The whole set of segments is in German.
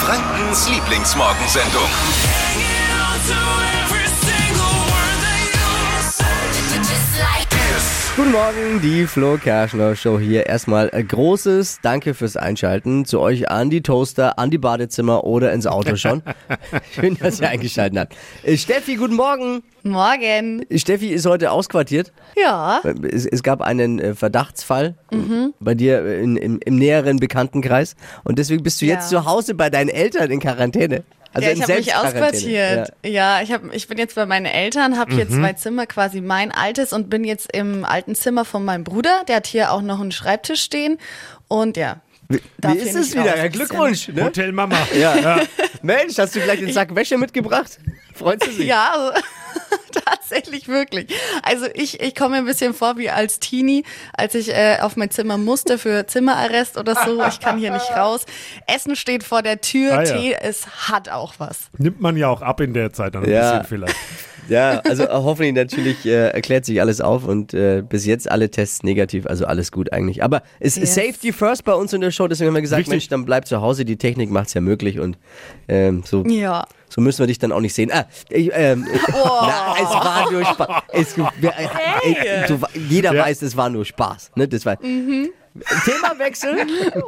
Frankens Lieblingsmorgensendung. Guten Morgen, die Flo Kerschner Show hier. Erstmal ein großes Danke fürs Einschalten zu euch an die Toaster, an die Badezimmer oder ins Auto schon. Schön, dass ihr eingeschaltet habt. Äh, Steffi, guten Morgen. Morgen. Steffi ist heute ausquartiert. Ja. Es, es gab einen äh, Verdachtsfall bei dir in, im, im näheren Bekanntenkreis und deswegen bist du Ja. jetzt zu Hause bei deinen Eltern in Quarantäne. Also ja, ich habe mich ausquartiert. Ja, ich, hab, ich bin jetzt bei meinen Eltern, habe hier zwei Zimmer, quasi mein altes und bin jetzt im alten Zimmer von meinem Bruder. Der hat hier auch noch einen Schreibtisch stehen. Und ja. Wie, wie ist es wieder? Ja. Glückwunsch. Ne? Hotel Mama. Ja. Mensch, hast du gleich den Sack Wäsche mitgebracht? Freust du dich? Ja, also, tatsächlich wirklich. Also ich, ich komme mir ein bisschen vor wie als Teenie, als ich äh, auf mein Zimmer musste für Zimmerarrest oder so. Ich kann hier nicht raus. Essen steht vor der Tür, Ah, ja. Tee, es hat auch was. Nimmt man ja auch ab in der Zeit dann ein Ja. bisschen vielleicht. Ja, also äh, hoffentlich natürlich äh, erklärt sich alles auf und äh, bis jetzt alle Tests negativ, also alles gut eigentlich. Aber es ist Yes. Safety first bei uns in der Show, deswegen haben wir gesagt, Richtig. Mensch, dann bleib zu Hause, die Technik macht's ja möglich und ähm, so, Ja. so müssen wir dich dann auch nicht sehen. Ah, ich, ähm, na, es war nur Spaß. Es, äh, äh, du, jeder Ja. weiß, es war nur Spaß. Ne? Das war, Themawechsel.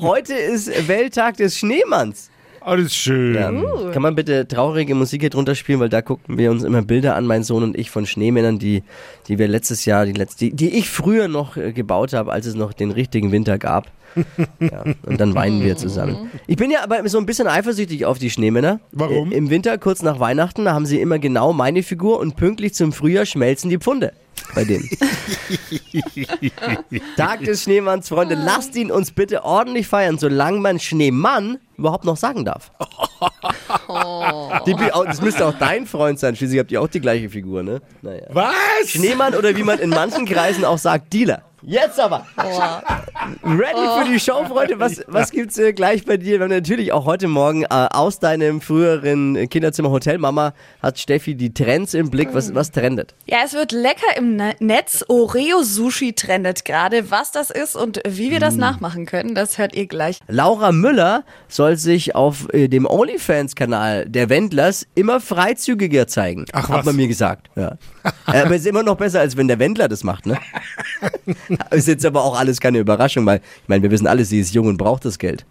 Heute ist Welttag des Schneemanns. Alles schön. Ja. Kann man bitte traurige Musik hier drunter spielen, weil da gucken wir uns immer Bilder an, mein Sohn und ich, von Schneemännern, die, die wir letztes Jahr, die, letzte, die, die ich früher noch äh, gebaut habe, als es noch den richtigen Winter gab. ja, und dann weinen wir zusammen. Ich bin ja aber so ein bisschen eifersüchtig auf die Schneemänner. Warum? Äh, Im Winter, kurz nach Weihnachten, da haben sie immer genau meine Figur und pünktlich zum Frühjahr schmelzen die Pfunde bei denen. Tag des Schneemanns, Freunde, lasst ihn uns bitte ordentlich feiern, solange man Schneemann überhaupt noch sagen darf. Au- das müsste auch dein Freund sein, schließlich habt ihr auch die gleiche Figur, ne? Naja. Was? Schneemann oder wie man in manchen Kreisen auch sagt, Dealer. Jetzt aber. Ready für die Show, Freunde? Was, was gibt's äh, gleich bei dir? Wir haben natürlich auch heute Morgen äh, aus deinem früheren Kinderzimmer Hotel Mama hat Steffi die Trends im Blick. Was, was trendet? Ja, es wird lecker im Ne- Netz. Oreo Sushi trendet gerade. Was das ist und wie wir das Mm. nachmachen können, das hört ihr gleich. Laura Müller soll sich auf äh, dem OnlyFans-Kanal der Wendlers immer freizügiger zeigen. Ach, Hat was? man mir gesagt. Ja. Äh, aber ist immer noch besser, als wenn der Wendler das macht, ne? ist jetzt aber auch alles keine Überraschung, weil ich meine, wir wissen alle, sie ist jung und braucht das Geld.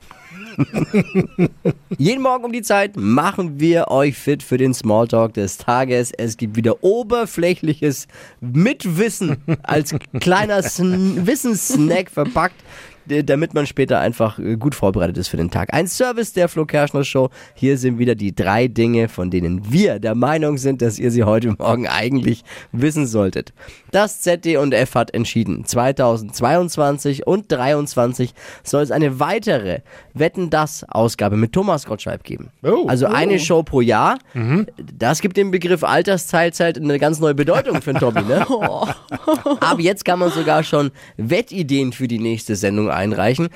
Jeden Morgen um die Zeit machen wir euch fit für den Smalltalk des Tages. Es gibt wieder oberflächliches Mitwissen als kleiner Sn Wissenssnack verpackt, damit man später einfach äh, gut vorbereitet ist für den Tag. Ein Service der Flo Kerschner Show. Hier sind wieder die drei Dinge, von denen wir der Meinung sind, dass ihr sie heute Morgen eigentlich wissen solltet. Das ZD&F hat entschieden. 2022 und 2023 soll es eine weitere Wetten das Ausgabe mit Thomas Gottschalk geben. Oh. Also eine Show pro Jahr. Das gibt dem Begriff Altersteilzeit eine ganz neue Bedeutung für den Tommy, ne? Aber jetzt kann man sogar schon Wettideen für die nächste Sendung einreichen.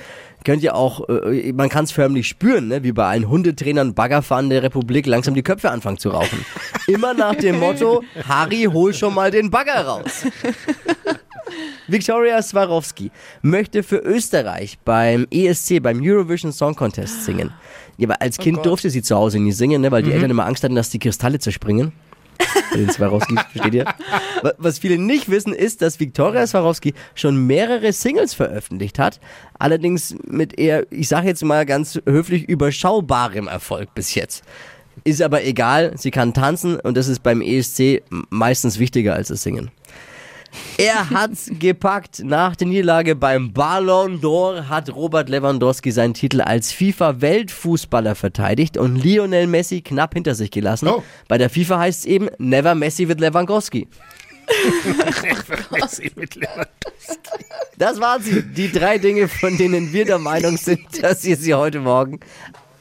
Könnt ihr auch, äh, man kann es förmlich spüren, ne? wie bei allen Hundetrainern, Baggerfahren der Republik langsam die Köpfe anfangen zu rauchen. Immer nach dem Motto, Harry, hol schon mal den Bagger raus. Viktoria Swarovski möchte für Österreich beim ESC, beim Eurovision Song Contest singen. Ja, aber als Kind durfte sie zu Hause nie singen, ne, weil die Eltern immer Angst hatten, dass die Kristalle zerspringen. Den Swarovskis, versteht ihr? Wa- Was viele nicht wissen, ist, dass Viktoria Swarovski schon mehrere Singles veröffentlicht hat. Allerdings mit eher, ich sage jetzt mal ganz höflich, überschaubarem Erfolg bis jetzt. Ist aber egal, sie kann tanzen und das ist beim ESC meistens wichtiger als das Singen. Er hat's gepackt. Nach der Niederlage beim Ballon d'Or hat Robert Lewandowski seinen Titel als FIFA-Weltfußballer verteidigt und Lionel Messi knapp hinter sich gelassen. Oh. Bei der FIFA heißt es eben Never Messi with Lewandowski. Das waren sie. Die drei Dinge, von denen wir der Meinung sind, dass ihr sie heute Morgen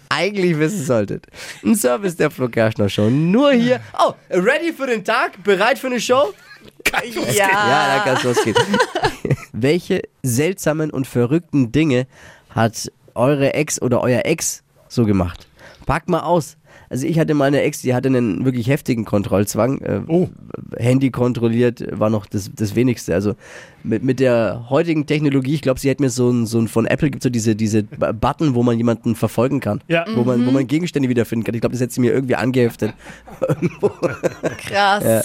eigentlich wissen solltet. Ein Service der Flo Kerschner Show. Nur hier. Oh, ready für den Tag? Bereit für eine Show? Ja, da kann's losgehen. Welche seltsamen und verrückten Dinge hat eure Ex oder euer Ex so gemacht? Packt mal aus. Also ich hatte mal eine Ex, die hatte einen wirklich heftigen Kontrollzwang. Äh, Oh. Handy kontrolliert war noch das, das Wenigste. Also mit, mit der heutigen Technologie, ich glaube, sie hätte mir so ein, so ein von Apple gibt so diese, diese Button, wo man jemanden verfolgen kann. Ja. Wo man, wo man Gegenstände wiederfinden kann. Ich glaube, das hätte sie mir irgendwie angeheftet. Krass. Ja.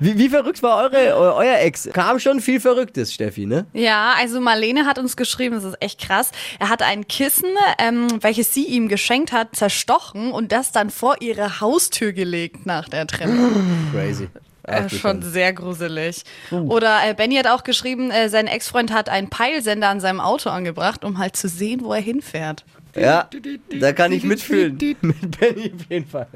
Wie, wie verrückt war eure, eu- euer Ex? Kam schon viel Verrücktes, Steffi, ne? Ja, also Marlene hat uns geschrieben, das ist echt krass. Er hat ein Kissen, ähm, welches sie ihm geschenkt hat, zerstochen und das dann vor ihre Haustür gelegt nach der Trennung. Crazy. Ach, Äh, du schon sehr gruselig. Oder äh, Benny hat auch geschrieben, äh, sein Ex-Freund hat einen Peilsender an seinem Auto angebracht, um halt zu sehen, wo er hinfährt. Ja, da kann ich mitfühlen. Mit Benny auf jeden Fall.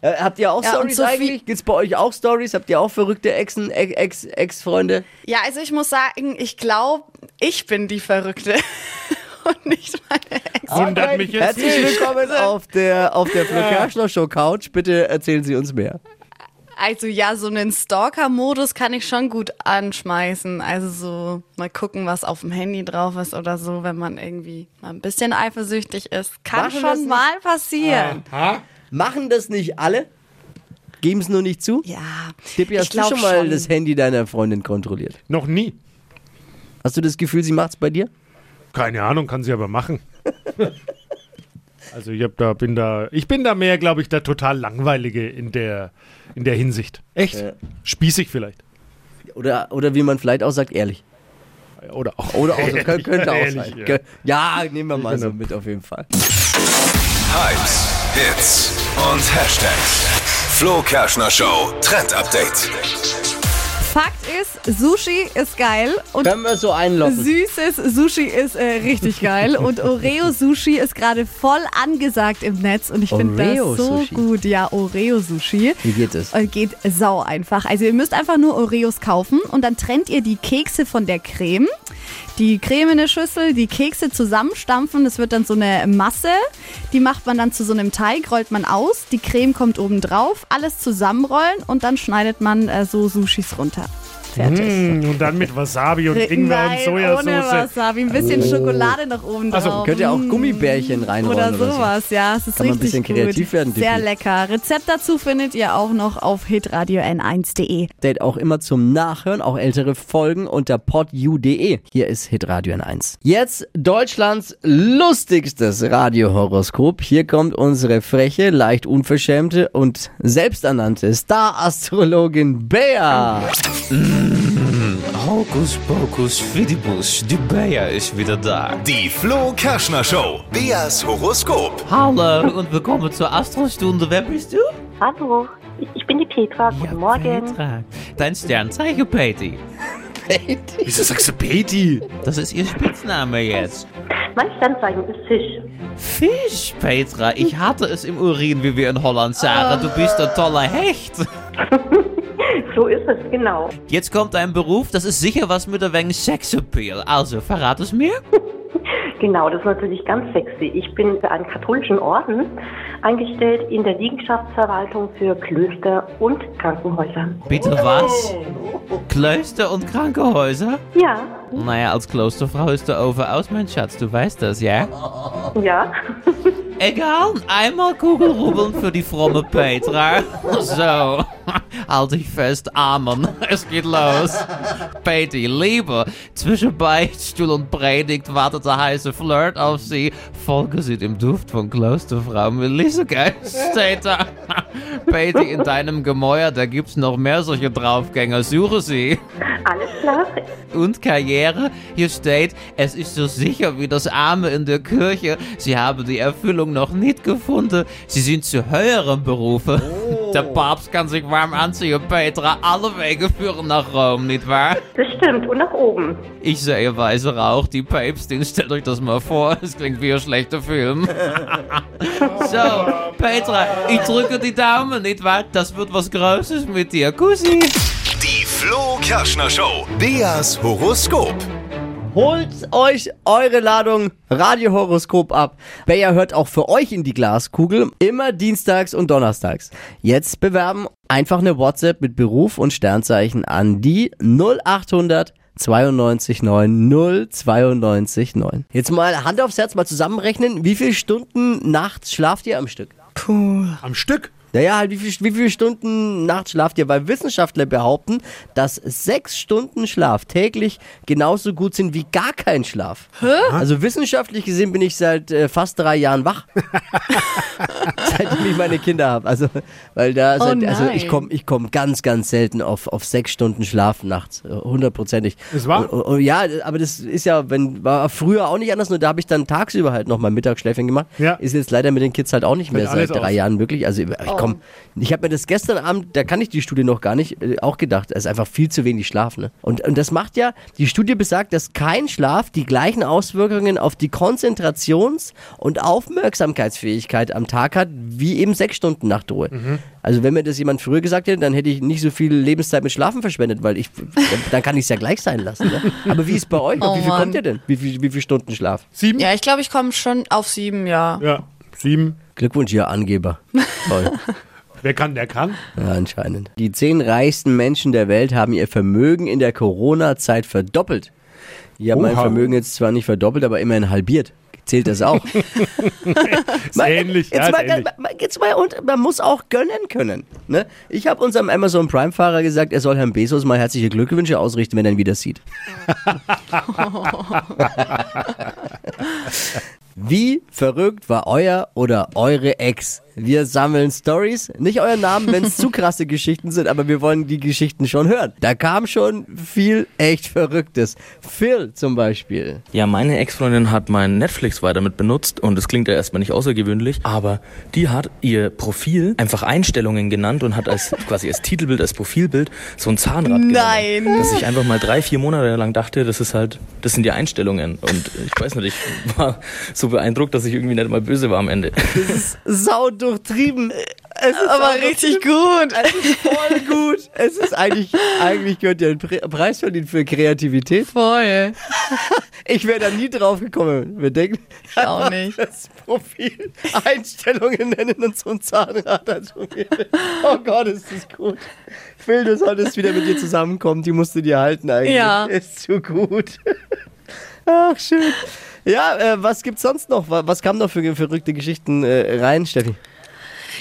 Äh, habt ihr auch Ja, Stories Sophie- eigentlich? Gibt's bei euch auch Stories? Habt ihr auch verrückte Exen, Ex- Ex- Ex-Freunde? Ja, also ich muss sagen, ich glaube, ich bin die Verrückte und nicht meine Ex. Wundert mich jetzt Herzlich nicht. willkommen auf der, auf der Flo Kerschner Show Couch. Bitte erzählen Sie uns mehr. Also ja, so einen Stalker-Modus kann ich schon gut anschmeißen. Also so mal gucken, was auf dem Handy drauf ist oder so, wenn man irgendwie mal ein bisschen eifersüchtig ist. Kann Machen schon mal passieren. Machen das nicht alle? Geben es nur nicht zu? Ja, Tippi, ich hast du schon mal schon. das Handy deiner Freundin kontrolliert? Noch nie. Hast du das Gefühl, sie macht's bei dir? Keine Ahnung, kann sie aber machen. Also ich hab da, bin da, ich bin da mehr, glaube ich, der total langweilige in der, in der Hinsicht. Echt? Ja. Spießig vielleicht. Oder, oder wie man vielleicht auch sagt, ehrlich. Oder auch. Oder auch so, könnte, könnte auch Ehrlich, sein. ja. Ja, nehmen wir mal so Genau. mit auf jeden Fall. Hypes, Hits und Hashtags. Flo Kerschner Show Trend Update. Fakt ist, Sushi ist geil und Können wir so einloggen? süßes Sushi ist äh, richtig geil und Oreo Sushi ist gerade voll angesagt im Netz und ich finde das so Oreo-Sushi. gut. Ja, Oreo Sushi. Wie geht es? Und geht sau einfach. Also ihr müsst einfach nur Oreos kaufen und dann trennt ihr die Kekse von der Creme. Die Creme in der Schüssel, die Kekse zusammenstampfen, das wird dann so eine Masse. Die macht man dann zu so einem Teig, rollt man aus, die Creme kommt oben drauf, alles zusammenrollen und dann schneidet man äh, so Sushis runter. Fertig. Mm, und dann mit Wasabi und Ingwer Nein, und Sojasauce. ohne Wasabi, ein bisschen Schokolade noch oben Ach so, drauf. Könnt ihr auch Mm. Gummibärchen reinrollen Oder oder, sowas, ja. Es ist Kann man ein richtig bisschen gut. kreativ werden, Sehr lecker. Rezept dazu findet ihr auch noch auf hitradio n1.de. so. Date auch immer zum Nachhören, auch ältere Folgen unter podu.de. Hier ist Hitradio N1. Jetzt Deutschlands lustigstes Radiohoroskop. Hier kommt unsere freche, leicht unverschämte und selbsternannte Star-Astrologin Bea. Hokus pokus fidibus, die Bea ist wieder da. Die Flo Kerschner Show. Beas Horoskop. Hallo und willkommen zur Astrostunde. Wer bist du? Hallo, ich- bin die Petra. Guten Morgen. Petra. Dein Sternzeichen, Patty. Wieso sagst du Peti? Das ist ihr Spitzname jetzt. Mein Sternzeichen ist Fisch. Fisch, Petra. Ich hatte es im Urin, wie wir in Holland sagen. Du bist ein toller Hecht. So ist es, genau. Jetzt kommt ein Beruf, das ist sicher was mit ein wenig Sexappeal. Also, verrat es mir. Genau, das ist natürlich ganz sexy. Ich bin für einen katholischen Orden eingestellt in der Liegenschaftsverwaltung für Klöster und Krankenhäuser. Bitte was? Klöster und Krankenhäuser? Ja, Naja, als Klosterfrau ist der Ofen aus, mein Schatz. Du weißt das, ja? ja. Egal, einmal Kugelrubbeln für die fromme Petra. So, halt dich fest, Amen. Es geht los. Peti, Liebe, zwischen Beichtstuhl und Predigt wartet der heiße Flirt auf sie. Folge sie dem Duft von Klosterfrau Melissa steht da. Peti, in deinem Gemäuer, da gibt's noch mehr solche Draufgänger. Suche sie. Alles klar. Und Karriere. Hier steht, es ist so sicher wie das Arme in der Kirche. Sie haben die Erfüllung noch nicht gefunden. Sie sind zu höheren Berufen. Der Papst kann sich warm anziehen, Petra. Alle Wege führen nach Rom, nicht wahr? Das stimmt. Und nach oben. Ich sehe weiße Rauch, die Päpstin. Stellt euch das mal vor. Es klingt wie ein schlechter Film. so, Petra, ich drücke die Daumen, nicht wahr? Das wird was Großes mit dir. Kussi. Die Flo Kerschner Show. Beas Horoskop. Holt euch eure Ladung Radiohoroskop ab. Bayer hört auch für euch in die Glaskugel, immer dienstags und donnerstags. Jetzt bewerben einfach eine WhatsApp mit Beruf und Sternzeichen an die 0800 92 9 092 9. Jetzt mal Hand aufs Herz mal zusammenrechnen, wie viele Stunden nachts schlaft ihr am Stück? Puh. Am Stück. Naja, halt, wie, viel, wie viele Stunden nachts schlaft ihr? Weil Wissenschaftler behaupten, dass sechs Stunden Schlaf täglich genauso gut sind wie gar kein Schlaf. Also wissenschaftlich gesehen bin ich seit äh, fast drei Jahren wach. Seitdem ich meine Kinder habe. Also, weil da, Oh seit, also ich komme ich komm ganz, ganz selten auf, auf sechs Stunden Schlaf nachts. Hundertprozentig. Ist wahr? Und, und, ja, aber das ist ja, wenn, war früher auch nicht anders, nur da habe ich dann tagsüber halt nochmal Mittagsschläfchen gemacht. Ja. Ist jetzt leider mit den Kids halt auch nicht mehr Fällt seit drei aus. Jahren möglich. Also ich komm, ich habe mir das gestern Abend, da kann ich die Studie noch gar nicht, äh, auch gedacht, es ist einfach viel zu wenig Schlaf. Ne? Und, und das macht ja, die Studie besagt, dass kein Schlaf die gleichen Auswirkungen auf die Konzentrations- und Aufmerksamkeitsfähigkeit am Tag hat, wie eben sechs Stunden Nachtruhe. Mhm. Also wenn mir das jemand früher gesagt hätte, dann hätte ich nicht so viel Lebenszeit mit Schlafen verschwendet, weil ich, dann kann ich es ja gleich sein lassen. Ne? Aber wie ist bei euch? Oh wie viel Mann. kommt ihr denn? Wie, viel- wie viele Stunden Schlaf? Sieben? Ja, ich glaube, ich komme schon auf sieben, ja. Ja, sieben. Glückwunsch, ihr Angeber. Toll. Wer kann, der kann. Ja, anscheinend. Die zehn reichsten Menschen der Welt haben ihr Vermögen in der Corona-Zeit verdoppelt. Die haben mein. Vermögen jetzt zwar nicht verdoppelt, aber immerhin halbiert. Zählt das auch? Ähnlich. Jetzt Ja, ist mal, ähnlich. mal- jetzt mal, und man muss auch gönnen können. Ne? Ich habe unserem Amazon Prime-Fahrer gesagt, er soll Herrn Bezos mal herzliche Glückwünsche ausrichten, wenn er ihn wieder sieht. Wie verrückt war euer oder eure Ex? Wir sammeln Stories, nicht euren Namen, wenn es zu krasse Geschichten sind, aber wir wollen die Geschichten schon hören. Da kam schon viel echt Verrücktes. Phil zum Beispiel. Ja, meine Ex-Freundin hat mein Netflix weiter mit benutzt und es klingt ja erstmal nicht außergewöhnlich, aber die hat ihr Profil einfach Einstellungen genannt und hat als quasi als Titelbild, als Profilbild so ein Zahnrad Nein. genommen. Dass ich einfach mal drei, vier Monate lang dachte, das ist halt, das sind die Einstellungen. Und ich weiß nicht, ich war so beeindruckt, dass ich irgendwie nicht mal böse war am Ende. Sau durchtrieben. Es ist Aber richtig gut. voll gut. Es ist eigentlich, eigentlich gehört ja ein Pre Preis verdienen für Kreativität. Voll. Ich wäre da nie drauf gekommen. Wir denken, auch nicht. das Profil Einstellungen nennen und so ein Zahnrad als Profil. Oh Gott, ist das gut. Phil, du solltest wieder mit dir zusammenkommen. Die musst du dir halten eigentlich. Ja. Ist zu gut. Ach, schön. Ja, äh, was gibt's sonst noch? Wa- Was kam noch für verrückte Geschichten äh, rein, Steffi?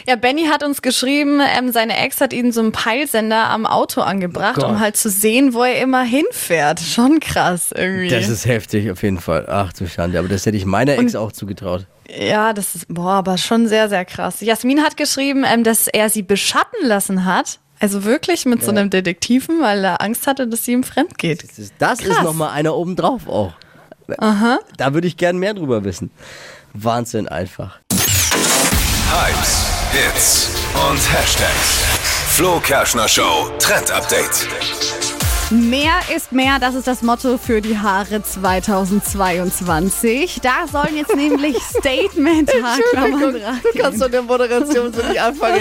Ja, Benny hat uns geschrieben, ähm, seine Ex hat ihn so einen Peilsender am Auto angebracht, Oh um halt zu sehen, wo er immer hinfährt. Schon krass irgendwie. Das ist heftig auf jeden Fall. Ach du Schande, aber das hätte ich meiner Ex auch zugetraut. ja, das ist, boah, aber schon sehr, sehr krass. Jasmin hat geschrieben, ähm, dass er sie beschatten lassen hat. Also wirklich mit so einem Detektiven, weil er Angst hatte, dass sie ihm fremd geht. Das ist, das ist nochmal einer obendrauf auch. Aha. Da würde ich gern mehr drüber wissen. Wahnsinn einfach. Hypes, Hits und Hashtags. Flo Kerschner Show Trend Update. Mehr ist mehr, das ist das Motto für die Haare 2022. Da sollen jetzt nämlich Statement-Haarklammern rein. Du kannst doch der Moderation so nicht anfangen.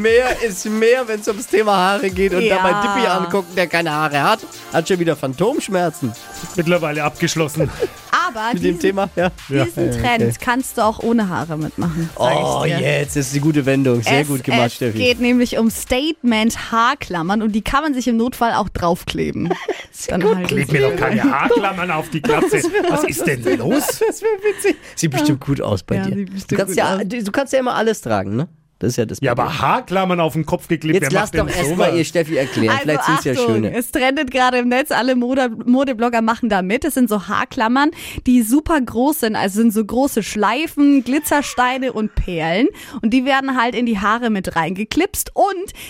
Mehr ist mehr, wenn es ums Thema Haare geht und Ja. dabei Dippy angucken, der keine Haare hat. Hat schon wieder Phantomschmerzen Mittlerweile abgeschlossen. Aber mit dem diesen, Thema. Ja. diesen Trend kannst du auch ohne Haare mitmachen. Oh, jetzt ist die gute Wendung. Sehr es, gut gemacht, es Steffi. geht nämlich um Statement-Haarklammern und die kann man sich im Notfall auch draufkleben. Dann halten Kleb mir doch keine Haarklammern auf die Glatze. Was ist denn los? Das wäre witzig. Sieht bestimmt gut aus bei Ja, dir. Du kannst, gut ja, du kannst ja immer alles tragen, ne? Das ist ja das Ja, Problem. aber Haarklammern auf den Kopf geklebt, Jetzt wer lass macht denn doch erstmal ihr Steffi erklären. Vielleicht sind es ja Also schöne. Es trendet gerade im Netz, alle Mode Modeblogger machen da mit. Es sind so Haarklammern, die super groß sind. Also sind so große Schleifen, Glitzersteine und Perlen. Und die werden halt in die Haare mit reingeklipst. Und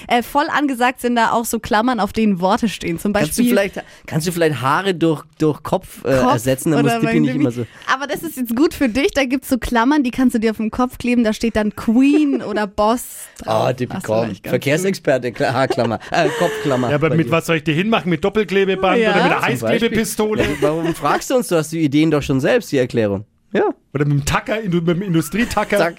äh, voll angesagt sind da auch so Klammern, auf denen Worte stehen. Zum Kannst du Beispiel. vielleicht, kannst du vielleicht Haare durch, durch Kopf, äh, Kopf ersetzen? Dann muss nicht immer so. Aber das ist jetzt gut für dich. Da gibt's so Klammern, die kannst du dir auf den Kopf kleben. Da steht dann Queen oder Boss drauf. Ah, vielleicht ganz Verkehrsexperte, Kla- Haarklammer, äh, Kopfklammer. Ja, aber mit dir. was soll ich dir hinmachen? Mit Doppelklebeband Ja. oder mit einer. Heißklebepistole? Ja, Warum fragst du uns? Du hast die Ideen doch schon selbst, die Erklärung. Ja, Oder mit dem Tacker, mit dem Industrietacker? zack.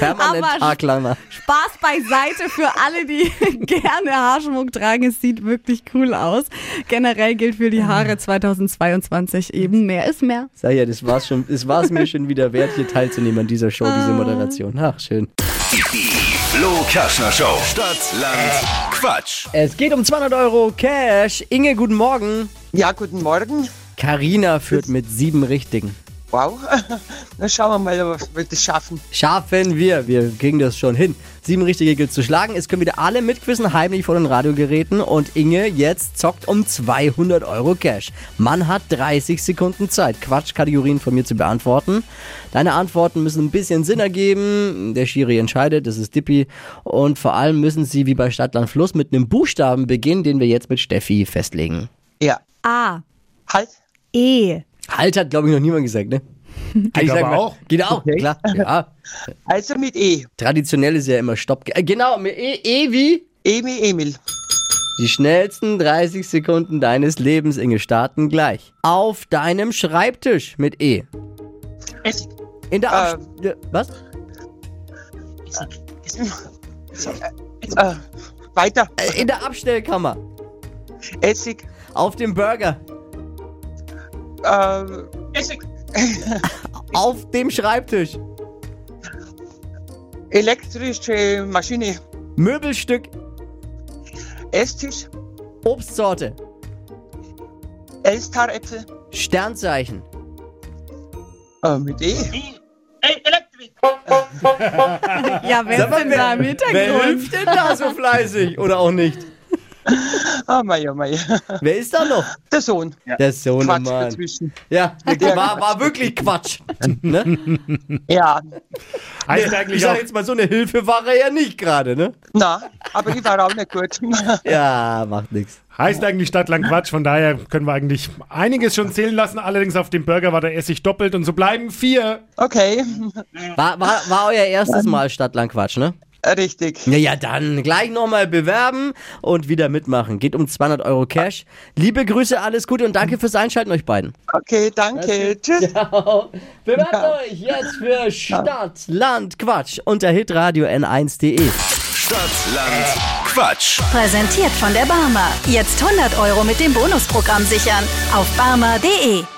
Permanent Aber- Haarklammer. Spaß beiseite für alle, die gerne Haarschmuck tragen. Es sieht wirklich cool aus. Generell gilt für die Haare 2022 eben mehr ist mehr. Sag ja, das war's schon, das war's mir schon wieder wert, hier teilzunehmen an dieser Show, diese Moderation. Ach, schön. Flo Kerschner Show. Stadt, Land, Quatsch. Es geht um 200 Euro Cash. Inge, guten Morgen. Ja, guten Morgen. Karina führt mit sieben Richtigen. Wow. Na schauen wir mal, was wir das schaffen. Schaffen wir. Wir kriegen das schon hin. Sieben richtige gilt zu schlagen. Es können wieder alle mitquissen, heimlich vor den Radiogeräten. Und Inge jetzt zockt um 200 Euro Cash. Man hat 30 Sekunden Zeit, Quatschkategorien von mir zu beantworten. Deine Antworten müssen ein bisschen Sinn ergeben. Der Schiri entscheidet, das ist Dippi. Und vor allem müssen sie wie bei Stadtland Fluss mit einem Buchstaben beginnen, den wir jetzt mit Steffi festlegen. Ja. A. Halt. E. Halt hat, glaube ich, noch niemand gesagt, ne? Geht aber auch. Geht auch, klar. Ja. Also mit E. Traditionell ist ja immer Stopp. Äh, genau, mit E, e wie? Emi Emil. Die schnellsten 30 Sekunden deines Lebens, Inge, starten gleich. Auf deinem Schreibtisch mit E. Essig. In der Abs Ja, Was? Äh, weiter. Äh, In der Abstellkammer. Essig. Auf dem Burger. Äh, Essig. Auf dem Schreibtisch. Elektrische Maschine. Möbelstück. Esstisch. Obstsorte. Elstar-Äpfel. Sternzeichen. Äh, mit E. Ja, wer ist denn da im Wer Hintergrund? hilft denn da so fleißig? Oder auch nicht? Oh mei, oh mei. Wer ist da noch? Der Sohn. Der Sohn, Quatsch Mann. dazwischen. Ja, war, war wirklich Quatsch. ne? Ja. Heißt Ich eigentlich sag auch, jetzt mal, so eine Hilfe war er ja nicht gerade, ne? Na, aber die war auch nicht gut. Ja, macht nichts. heißt eigentlich Stadtland Quatsch, von daher können wir eigentlich einiges schon zählen lassen. Allerdings auf dem Burger war der Essig doppelt und so bleiben vier. Okay, War, war, war euer erstes Mal Stadtland Quatsch, ne? Richtig. Ja, ja, dann gleich nochmal bewerben und wieder mitmachen. Geht um 200 Euro Cash. Liebe Grüße, alles Gute und danke fürs Einschalten euch beiden. Okay, danke. Tschüss. Bewerbt euch jetzt für Stadt, Land, Quatsch unter hitradio n1.de. Stadtland Quatsch. Präsentiert von der Barmer. Jetzt 100 Euro mit dem Bonusprogramm sichern. Auf barmer.de.